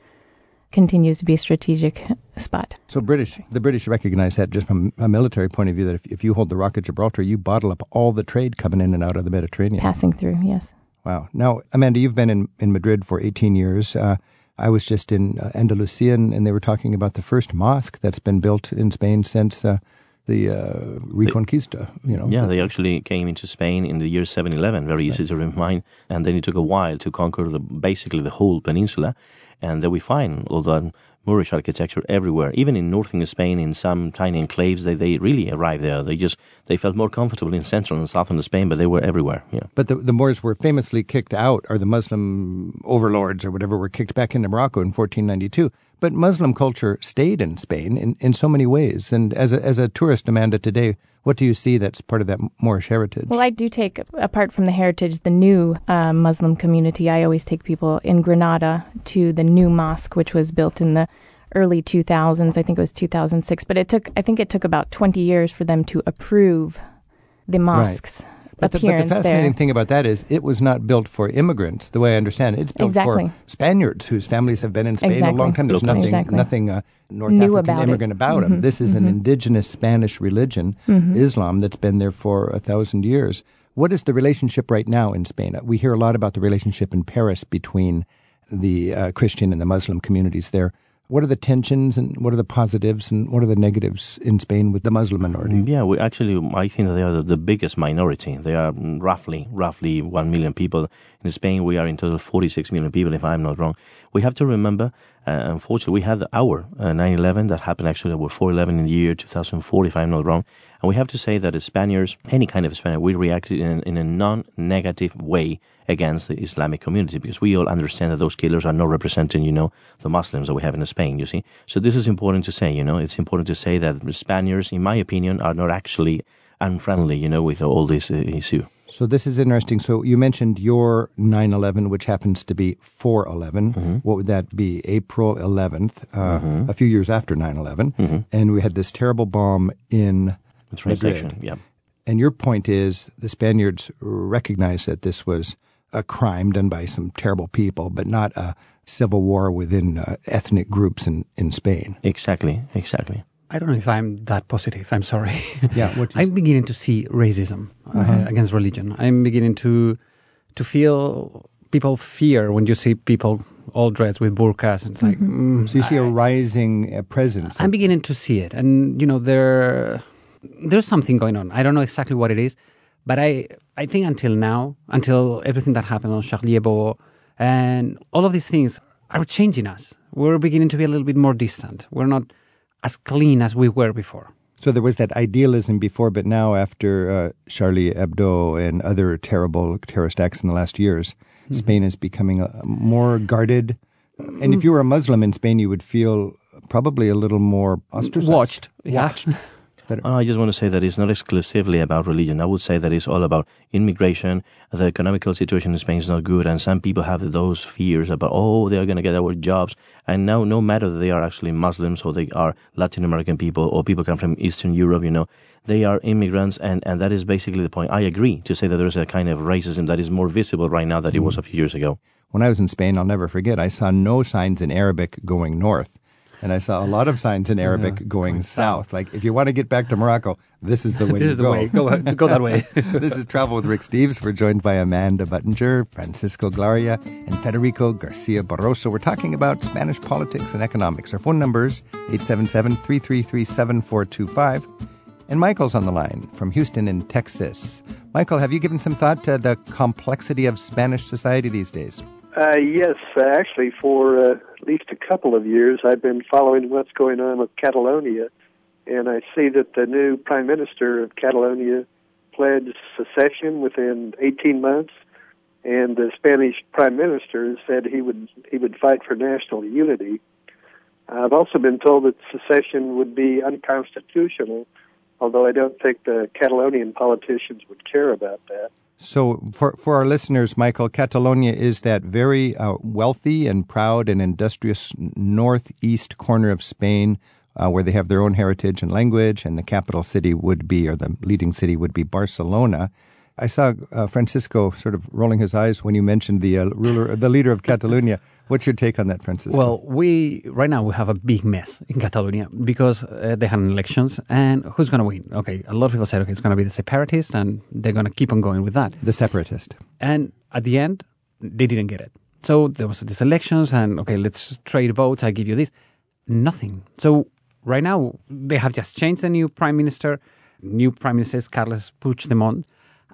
continues to be a strategic spot. So British, the British recognize that just from a military point of view that if, if you hold the Rock of Gibraltar, you bottle up all the trade coming in and out of the Mediterranean. Passing through, yes. Wow. Now, Amanda, you've been in, in Madrid for 18 years. Uh, I was just in uh, Andalusia, and, and, they were talking about the first mosque that's been built in Spain since uh, the uh, Reconquista. You know, yeah, they actually came into Spain in the year 711. Very easy right. to remind, and then it took a while to conquer the basically the whole peninsula. And there we find all the Moorish architecture everywhere, even in northern Spain, in some tiny enclaves. They, they really arrived there. They just they felt more comfortable in central and southern Spain, but they were everywhere. Yeah. But the, the Moors were famously kicked out, or the Muslim overlords or whatever were kicked back into Morocco in 1492. But Muslim culture stayed in Spain in, in so many ways. And as a, as a tourist, Amanda, today, what do you see that's part of that Moorish heritage? Well, I do take, apart from the heritage, the new uh, Muslim community. I always take people in Granada to the new mosque, which was built in the early 2000s. I think it was 2006. But it took, I think it took about 20 years for them to approve the mosques. Right. But the, but the, fascinating there. thing about that is it was not built for immigrants, the way I understand it. It's built exactly. for Spaniards whose families have been in Spain exactly. a long time. There's nothing, exactly. nothing uh, North New African about immigrant it. about mm-hmm. them. This is mm-hmm. an indigenous Spanish religion, mm-hmm. Islam, that's been there for a thousand years. What is the relationship right now in Spain? We hear a lot about the relationship in Paris between the uh, Christian and the Muslim communities there. What are the tensions and what are the positives and what are the negatives in Spain with the Muslim minority? Yeah, we actually, I think they are the, biggest minority. They are roughly, roughly 1 million people. In Spain, we are in total 46 million people, if I'm not wrong. We have to remember, unfortunately, we had our uh, 9-11 that happened actually with 4-11 in the year 2004, if I'm not wrong. And we have to say that the Spaniards, any kind of Spaniard, we reacted in, in a non-negative way against the Islamic community because we all understand that those killers are not representing, you know, the Muslims that we have in Spain, you see. So this is important to say, you know, it's important to say that Spaniards, in my opinion, are not actually unfriendly, you know, with all this uh, issue. So this is interesting. So you mentioned your 9/11, which happens to be 4/11. Mm-hmm. What would that be? April 11th, uh, mm-hmm. a few years after 9/11, mm-hmm. and we had this terrible bomb in the train Madrid. station. Yeah. And your point is the Spaniards recognized that this was a crime done by some terrible people, but not a civil war within uh, ethnic groups in, in Spain. Exactly, exactly. I don't know if I'm that positive. I'm sorry. Yeah, I'm beginning to see racism uh, Uh-huh. against religion. I'm beginning to to feel people fear when you see people all dressed with burqas. And it's like, mm, So you see a rising uh, presence. I'm beginning to see it, and you know there there's something going on. I don't know exactly what it is, but I I think until now, until everything that happened on Charlie Hebdo and all of these things are changing us. We're beginning to be a little bit more distant. We're not as clean as we were before. So there was that idealism before, but now after uh, Charlie Hebdo and other terrible terrorist acts in the last years, Mm-hmm. Spain is becoming uh, more guarded. And if you were a Muslim in Spain, you would feel probably a little more ostracized. Watched, yeah. Watched. But- I just want to say that it's not exclusively about religion. I would say that it's all about immigration. The economical situation in Spain is not good, and some people have those fears about, oh, they are going to get our jobs. And now, no matter that they are actually Muslims or they are Latin American people or people come from Eastern Europe, you know, they are immigrants, and, and that is basically the point. I agree to say that there's a kind of racism that is more visible right now than it was mm. a few years ago. When I was in Spain, I'll never forget, I saw no signs in Arabic going north. And I saw a lot of signs in Arabic going, south. Like, if you want to get back to Morocco, this is the way This to is the go. way. Go- uh, go that way. this is Travel with Rick Steves. We're joined by Amanda Buttinger, Francisco Glaria, and Federico Garcia Barroso. We're talking about Spanish politics and economics. Our phone numbers 877-333-7425. And Michael's on the line from Houston in Texas. Michael, have you given some thought to the complexity of Spanish society these days? Uh, yes, uh, actually, for uh, at least a couple of years, I've been following what's going on with Catalonia, and I see that the new prime minister of Catalonia pledged secession within 18 months, and the Spanish prime minister said he would he would fight for national unity. I've also been told that secession would be unconstitutional, although I don't think the Catalonian politicians would care about that. So, for, for our listeners, Michael, Catalonia is that very uh, wealthy and proud and industrious northeast corner of Spain uh, where they have their own heritage and language, and the capital city would be, or the leading city would be Barcelona. I saw uh, Francisco sort of rolling his eyes when you mentioned the uh, ruler, the leader of Catalonia. What's your take on that, Francisco? Well, we right now we have a big mess in Catalonia because uh, they had elections, and who's going to win? Okay, a lot of people said, okay, it's going to be the separatists, and they're going to keep on going with that. the separatist. And at the end, they didn't get it. So there was these elections, and okay, let's trade votes. I give you this. Nothing. So right now they have just changed the new prime minister. New prime minister is Carles Puigdemont,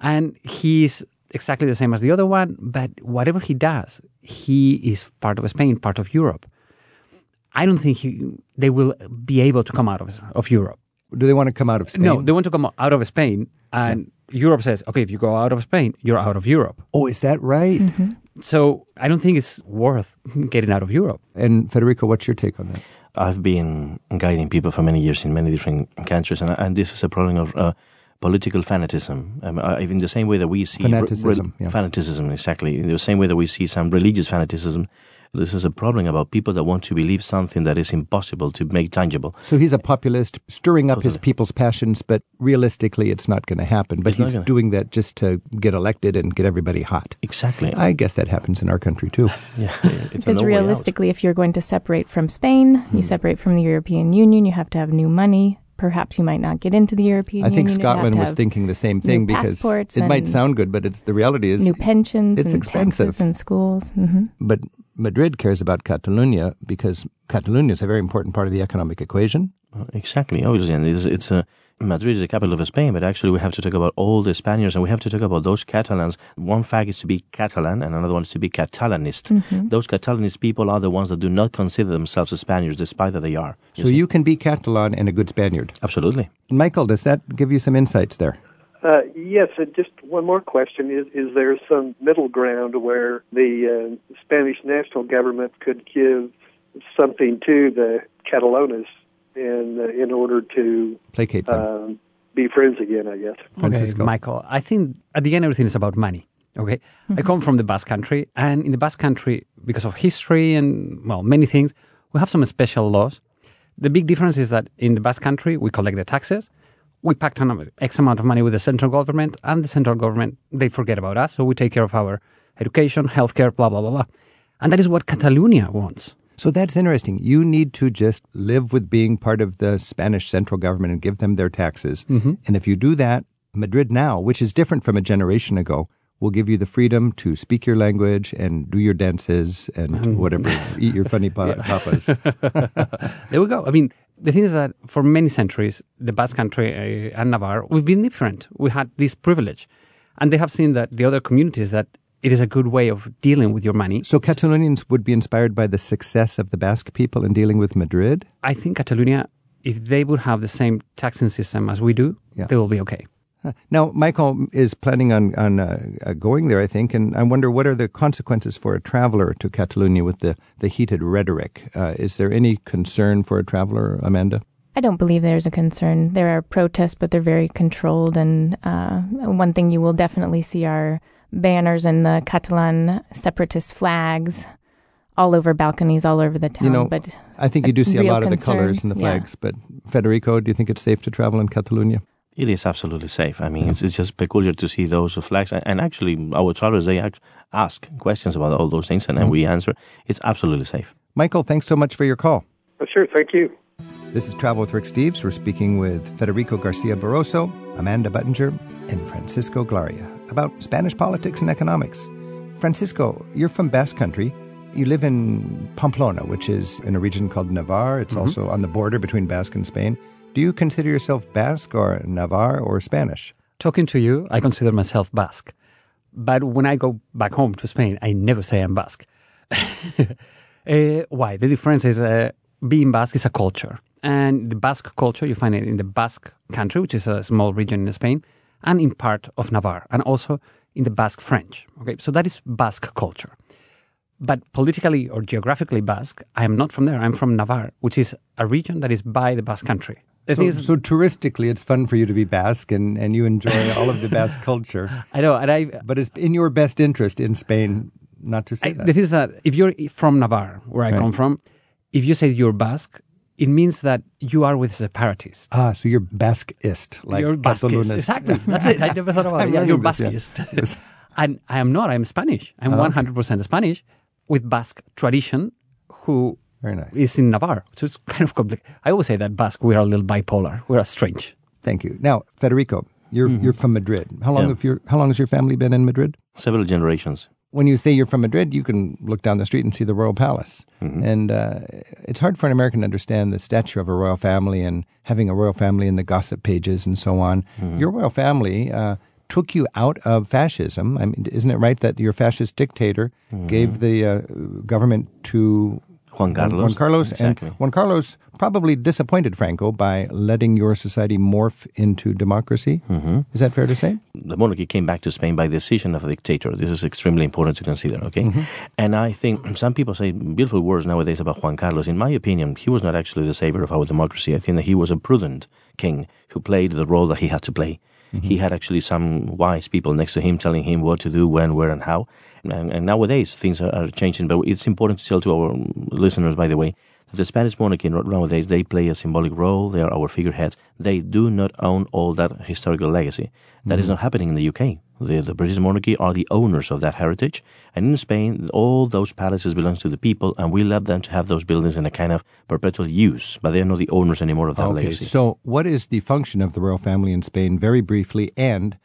and he's exactly the same as the other one. But whatever he does, he is part of Spain, part of Europe. I don't think he, they will be able to come out of of Europe. Do they want to come out of Spain? No, they want to come out of Spain, and Europe says, okay, if you go out of Spain, you're out of Europe. Oh, is that right? So I don't think it's worth getting out of Europe. And Federico, what's your take on that? I've been guiding people for many years in many different countries, and, and this is a problem of uh, political fanatism. Um, uh, in the same way that we see Fanaticism, yeah. fanaticism, exactly. In the same way that we see some religious fanaticism, this is a problem about people that want to believe something that is impossible to make tangible. So he's a populist, stirring up his people's passions, but realistically, it's not going to happen. But It's he's gonna- doing that just to get elected and get everybody hot. Exactly. I guess that happens in our country too. Yeah, Because no realistically, if you're going to separate from Spain, you separate from the European Union, you have to have new money. Perhaps you might not get into the European I think Union. Scotland was thinking the same thing because it might sound good, but it's the reality is new pensions it's and expensive. taxes and schools. hmm But Madrid cares about Catalonia because Catalonia is a very important part of the economic equation. Exactly. Obviously, and it's, it's a Madrid is the capital of Spain, but actually we have to talk about all the Spaniards and we have to talk about those Catalans. One fact is to be Catalan and another one is to be Catalanist. Mm-hmm. Those Catalanist people are the ones that do not consider themselves as Spaniards despite that they are. So you can be Catalan and a good Spaniard. Absolutely. Michael, does that give you some insights there? Uh, yes, and just one more question: Is is there some middle ground where the uh, Spanish national government could give something to the Catalonists in uh, in order to Placate them. um, be friends again? I guess. Francisco. Okay, Michael, I think at the end everything is about money. Okay, I come from the Basque Country, and in the Basque Country, because of history and well, many things, we have some special laws. The big difference is that in the Basque Country, we collect the taxes, we pact on X amount of money with the central government, and the central government they forget about us, so we take care of our education, healthcare, blah blah blah blah, and that is what Catalonia wants. So that's interesting. You need to just live with being part of the Spanish central government and give them their taxes. Mhm. And if you do that, Madrid now, which is different from a generation ago, will give you the freedom to speak your language and do your dances and Mhm. whatever, eat your funny pa- papas. there we go. I mean, the thing is that for many centuries, the Basque Country uh, and Navarre, we've been different. We had this privilege, and they have seen that the other communities that it is a good way of dealing with your money. So Catalonians would be inspired by the success of the Basque people in dealing with Madrid? I think Catalonia, if they would have the same taxing system as we do, Yeah. they will be okay. Now, Michael is planning on, on uh, uh, going there, I think, and I wonder what are the consequences for a traveler to Catalonia with the, the heated rhetoric? Uh, is there any concern for a traveler, Amanda? I don't believe there's a concern. There are protests, but they're very controlled. And uh, one thing you will definitely see are banners and the Catalan separatist flags all over balconies, all over the town. you know, but I think you do see a lot of the colors and the concerns, yeah. flags, but Federico, do you think it's safe to travel in Catalonia? It is absolutely safe. I mean, it's, it's just peculiar to see those flags. And, and actually, our travelers, they ask questions about all those things, and then mm-hmm. we answer. It's absolutely safe. Michael, thanks so much for your call. Oh, sure, thank you. This is Travel with Rick Steves. We're speaking with Federico Garcia Barroso, Amanda Buttinger, and Francisco Glaria about Spanish politics and economics. Francisco, you're from Basque Country. You live in Pamplona, which is in a region called Navarre. It's Mhm. also on the border between Basque and Spain. Do you consider yourself Basque or Navarre or Spanish? Talking to you, I consider myself Basque. But when I go back home to Spain, I never say I'm Basque. Uh, why? The difference is uh, being Basque is a culture. And the Basque culture, you find it in the Basque country, which is a small region in Spain, and in part of Navarre, and also in the Basque French. Okay, so that is Basque culture. But politically or geographically Basque, I am not from there. I'm from Navarre, which is a region that is by the Basque country. So, is- so touristically, it's fun for you to be Basque and, and you enjoy all of the Basque culture. I know, and I. But it's in your best interest in Spain not to say I, that. the thing is that if you're from Navarre, where I Right. come from, if you say you're Basque, it means that you are with separatists. Ah, so you're Basqueist, like you're Basquist. Catalunas. Exactly. That's it. I never thought about I'm it. Yeah, you're this, yeah. And I am not. I'm Spanish. I'm Oh, 100% Spanish with Basque tradition who Very nice. is in Navarre. So it's kind of complicated. I always say that Basque, we are a little bipolar. We're a strange. Thank you. Now, Federico, you're Mm-hmm. you're from Madrid. How long Yeah. have your How long has your family been in Madrid? Several generations. When you say you're from Madrid, you can look down the street and see the royal palace. Mm-hmm. And uh, it's hard for an American to understand the stature of a royal family and having a royal family in the gossip pages and so on. Mm-hmm. Your royal family uh, took you out of fascism. I mean, isn't it right that your fascist dictator gave the uh, government to Mm-hmm. Juan Carlos. Juan Carlos, Exactly. and Juan Carlos probably disappointed Franco by letting your society morph into democracy. Mm-hmm. Is that fair to say? the monarchy came back to Spain by decision of a dictator. This is extremely important to consider, okay? Mm-hmm. And I think some people say beautiful words nowadays about Juan Carlos. In my opinion, he was not actually the savior of our democracy. I think that he was a prudent king who played the role that he had to play. Mm-hmm. He had actually some wise people next to him telling him what to do, when, where, and how. And, and nowadays things are, are changing, but it's important to tell to our listeners, by the way, that the Spanish monarchy nowadays they play a symbolic role. They are our figureheads. They do not own all that historical legacy. That is Mm-hmm. not happening in the UK. The, the British monarchy are the owners of that heritage, and in Spain, all those palaces belong to the people, and we let them to have those buildings in a kind of perpetual use, but they are not the owners anymore of that okay, legacy. so what is the function of the royal family in Spain, very briefly, and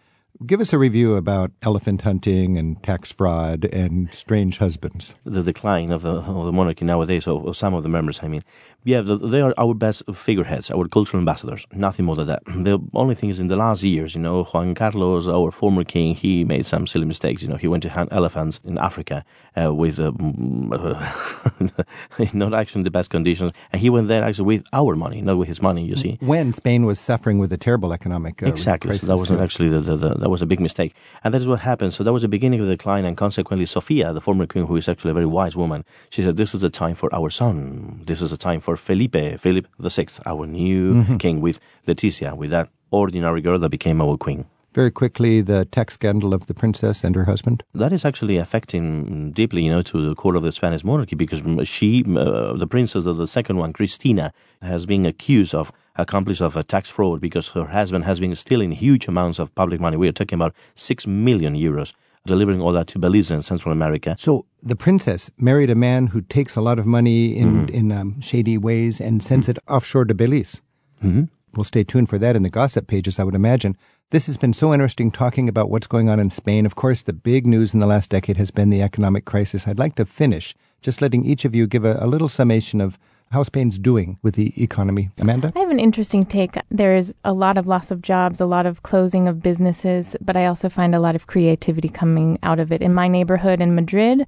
give us a review about elephant hunting and tax fraud and strange husbands. the decline of the, of the monarchy nowadays, of, of some of the members, I mean. Yeah, the, they are our best figureheads, our cultural ambassadors, nothing more than that. The only thing is in the last years, you know, Juan Carlos, our former king, he made some silly mistakes. You know, he went to hunt elephants in Africa uh, with um, not actually in the best conditions, and he went there actually with our money, not with his money, you see. When Spain was suffering with a terrible economic uh, Exactly. crisis. So that was actually the, the, the that was a big mistake, and that is what happened. So that was the beginning of the decline, and consequently, Sofia, the former queen, who is actually a very wise woman, she said, "This is the time for our son. This is the time for Felipe, Philip VI, our new Mhm. king, with Letizia, with that ordinary girl that became our queen." Very quickly, the tax scandal of the princess and her husband. That is actually affecting deeply, you know, to the core of the Spanish monarchy because she, uh, the princess of the second one, Cristina, has been accused of accomplice of a tax fraud because her husband has been stealing huge amounts of public money. We are talking about six million euros delivering all that to Belize and Central America. So the princess married a man who takes a lot of money in, Mhm. in um, shady ways and sends it offshore to Belize. Mm-hmm. We'll stay tuned for that in the gossip pages, I would imagine. This has been so interesting talking about what's going on in Spain. Of course, the big news in the last decade has been the economic crisis. I'd like to finish just letting each of you give a, a little summation of how Spain's doing with the economy. Amanda? I have an interesting take. There's a lot of loss of jobs, a lot of closing of businesses, but I also find a lot of creativity coming out of it. In my neighborhood in Madrid,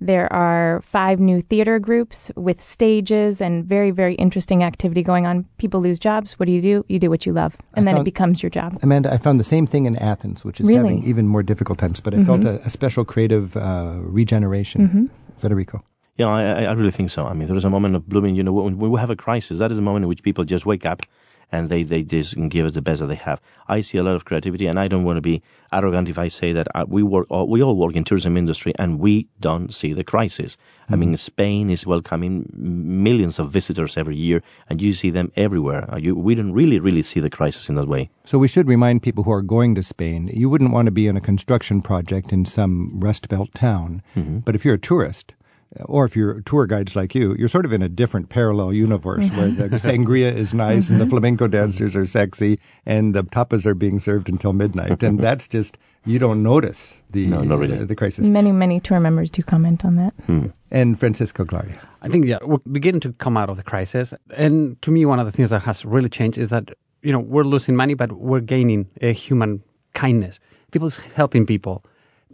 there are five new theater groups with stages and very, very interesting activity going on. People lose jobs. What do you do? You do what you love, and I then it becomes your job. Amanda, I found the same thing in Athens, which is Really? having even more difficult times, but I felt Mhm. a, a special creative uh, regeneration. Mhm. Federico. Yeah, I, I- really think so. I mean, there is a moment of blooming. You know, when we have a crisis, that is a moment in which people just wake up and they, they just give us the best that they have. I see a lot of creativity, and I don't want to be arrogant if I say that uh, we work, all- we all work in tourism industry, and we don't see the crisis. I mean, Spain is welcoming millions of visitors every year, and you see them everywhere. Uh, You, we don't really, really see the crisis in that way. So we should remind people who are going to Spain, you wouldn't want to be on a construction project in some Rust Belt town. Mhm. But if you're a tourist, or if you're tour guides like you, you're sort of in a different parallel universe where the sangria is nice and the flamenco dancers are sexy and the tapas are being served until midnight. And that's just, you don't notice the, No, not really. uh, the crisis. Many, many tour members do comment on that. And Francisco Glaria. I think yeah, we're beginning to come out of the crisis, and to me, one of the things that has really changed is that you know we're losing money, but we're gaining a human kindness. People's helping people.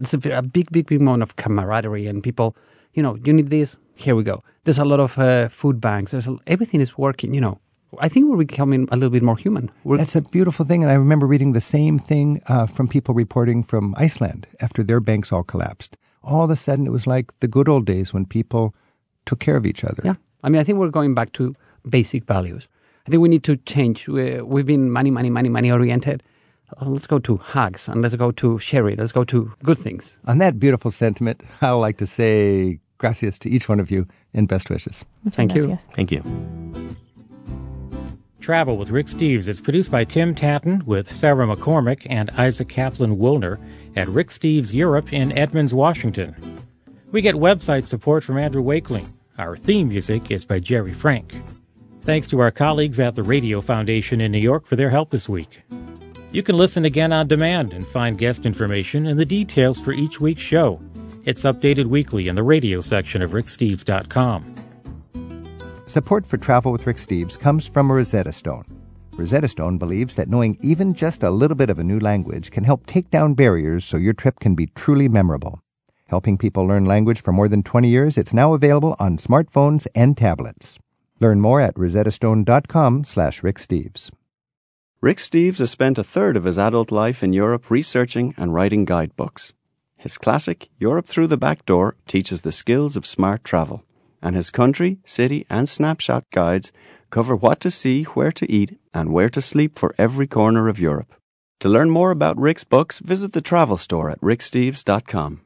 It's a, a big, big, big moment of camaraderie, and people, you know, you need this. Here we go. There's a lot of uh, food banks. There's a, everything is working. You know, I think we're becoming a little bit more human. We're, That's a beautiful thing. And I remember reading the same thing uh, from people reporting from Iceland after their banks all collapsed. All of a sudden, it was like the good old days when people took care of each other. Yeah. I mean, I think we're going back to basic values. I think we need to change. We, we've been money, money, money, money oriented. Uh, let's go to hugs and let's go to sherry. Let's go to good things. On that beautiful sentiment, I would like to say gracias to each one of you and best wishes. Thank you. gracias. Thank you. Travel with Rick Steves is produced by Tim Tatton with Sarah McCormick and Isaac Kaplan Woolner at Rick Steves Europe in Edmonds, Washington. We get website support from Andrew Wakeling. Our theme music is by Jerry Frank. Thanks to our colleagues at the Radio Foundation in New York for their help this week. You can listen again on demand and find guest information and the details for each week's show. It's updated weekly in the radio section of ricksteves.com. Support for Travel with Rick Steves comes from Rosetta Stone. Rosetta Stone believes that knowing even just a little bit of a new language can help take down barriers so your trip can be truly memorable. Helping people learn language for more than 20 years, it's now available on smartphones and tablets. Learn more at rosettastone.com slash Rick Steves. Rick Steves has spent a third of his adult life in Europe researching and writing guidebooks. His classic, Europe Through the Back Door, teaches the skills of smart travel, and his country, city, and snapshot guides cover what to see, where to eat, and where to sleep for every corner of Europe. To learn more about Rick's books, visit the travel store at ricksteves.com.